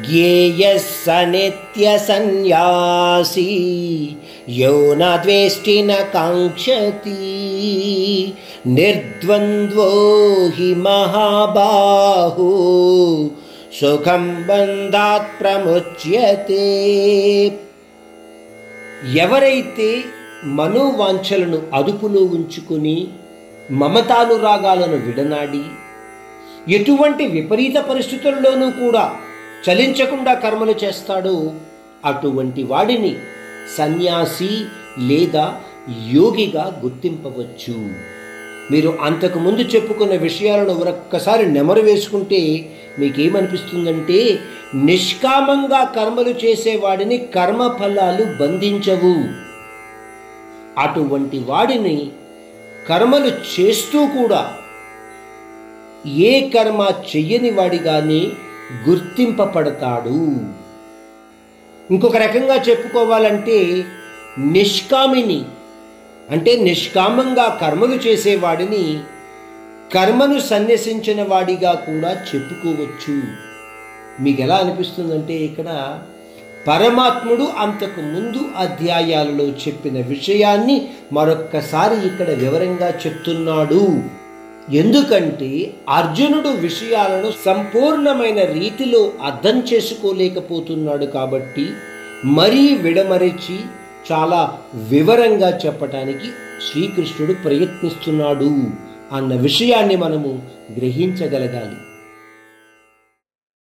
జ్ఞేయः स नित्यसन्न्यासी यो न द्वेष्टि न काङ्क्षति निर्द्वन्द्वो हि महाबाहो సుఖం బంధాత్ ప్రముచ్యతే ఎవరైతే మనోవాంఛలను అదుపులో ఉంచుకుని మమతానురాగాలను విడనాడి ఎటువంటి విపరీత పరిస్థితుల్లోనూ కూడా చలించకుండా కర్మలు చేస్తాడు అటువంటి వాడిని సన్యాసి లేదా యోగిగా గుర్తింపవచ్చు. మీరు అంతకుముందు చెప్పుకున్న విషయాలను ఒక్కసారి నెమరు వేసుకుంటే మీకేమనిపిస్తుందంటే నిష్కామంగా కర్మలు చేసేవాడిని కర్మ ఫలాలు బంధించవు. అటువంటి వాడిని కర్మలు చేస్తూ కూడా ఏ కర్మ చెయ్యని వాడిగానే గుర్తింపబడతాడు. ఇంకొక రకంగా చెప్పుకోవాలంటే నిష్కామిని అంటే నిష్కామంగా కర్మలు చేసేవాడిని కర్మను సన్యసించిన వాడిగా కూడా చెప్పుకోవచ్చు. మీకు ఎలా అనిపిస్తుందంటే ఇక్కడ పరమాత్ముడు అంతకు ముందు అధ్యాయాలలో చెప్పిన విషయాన్ని మరొక్కసారి ఇక్కడ వివరంగా చెప్తున్నాడు. ఎందుకంటే అర్జునుడు విషయాలను సంపూర్ణమైన రీతిలో అర్థం చేసుకోలేకపోతున్నాడు కాబట్టి మరీ విడమరిచి చాలా వివరంగా చెప్పటానికి శ్రీకృష్ణుడు ప్రయత్నిస్తున్నాడు అన్న విషయాన్ని మనము గ్రహించగలగాలి.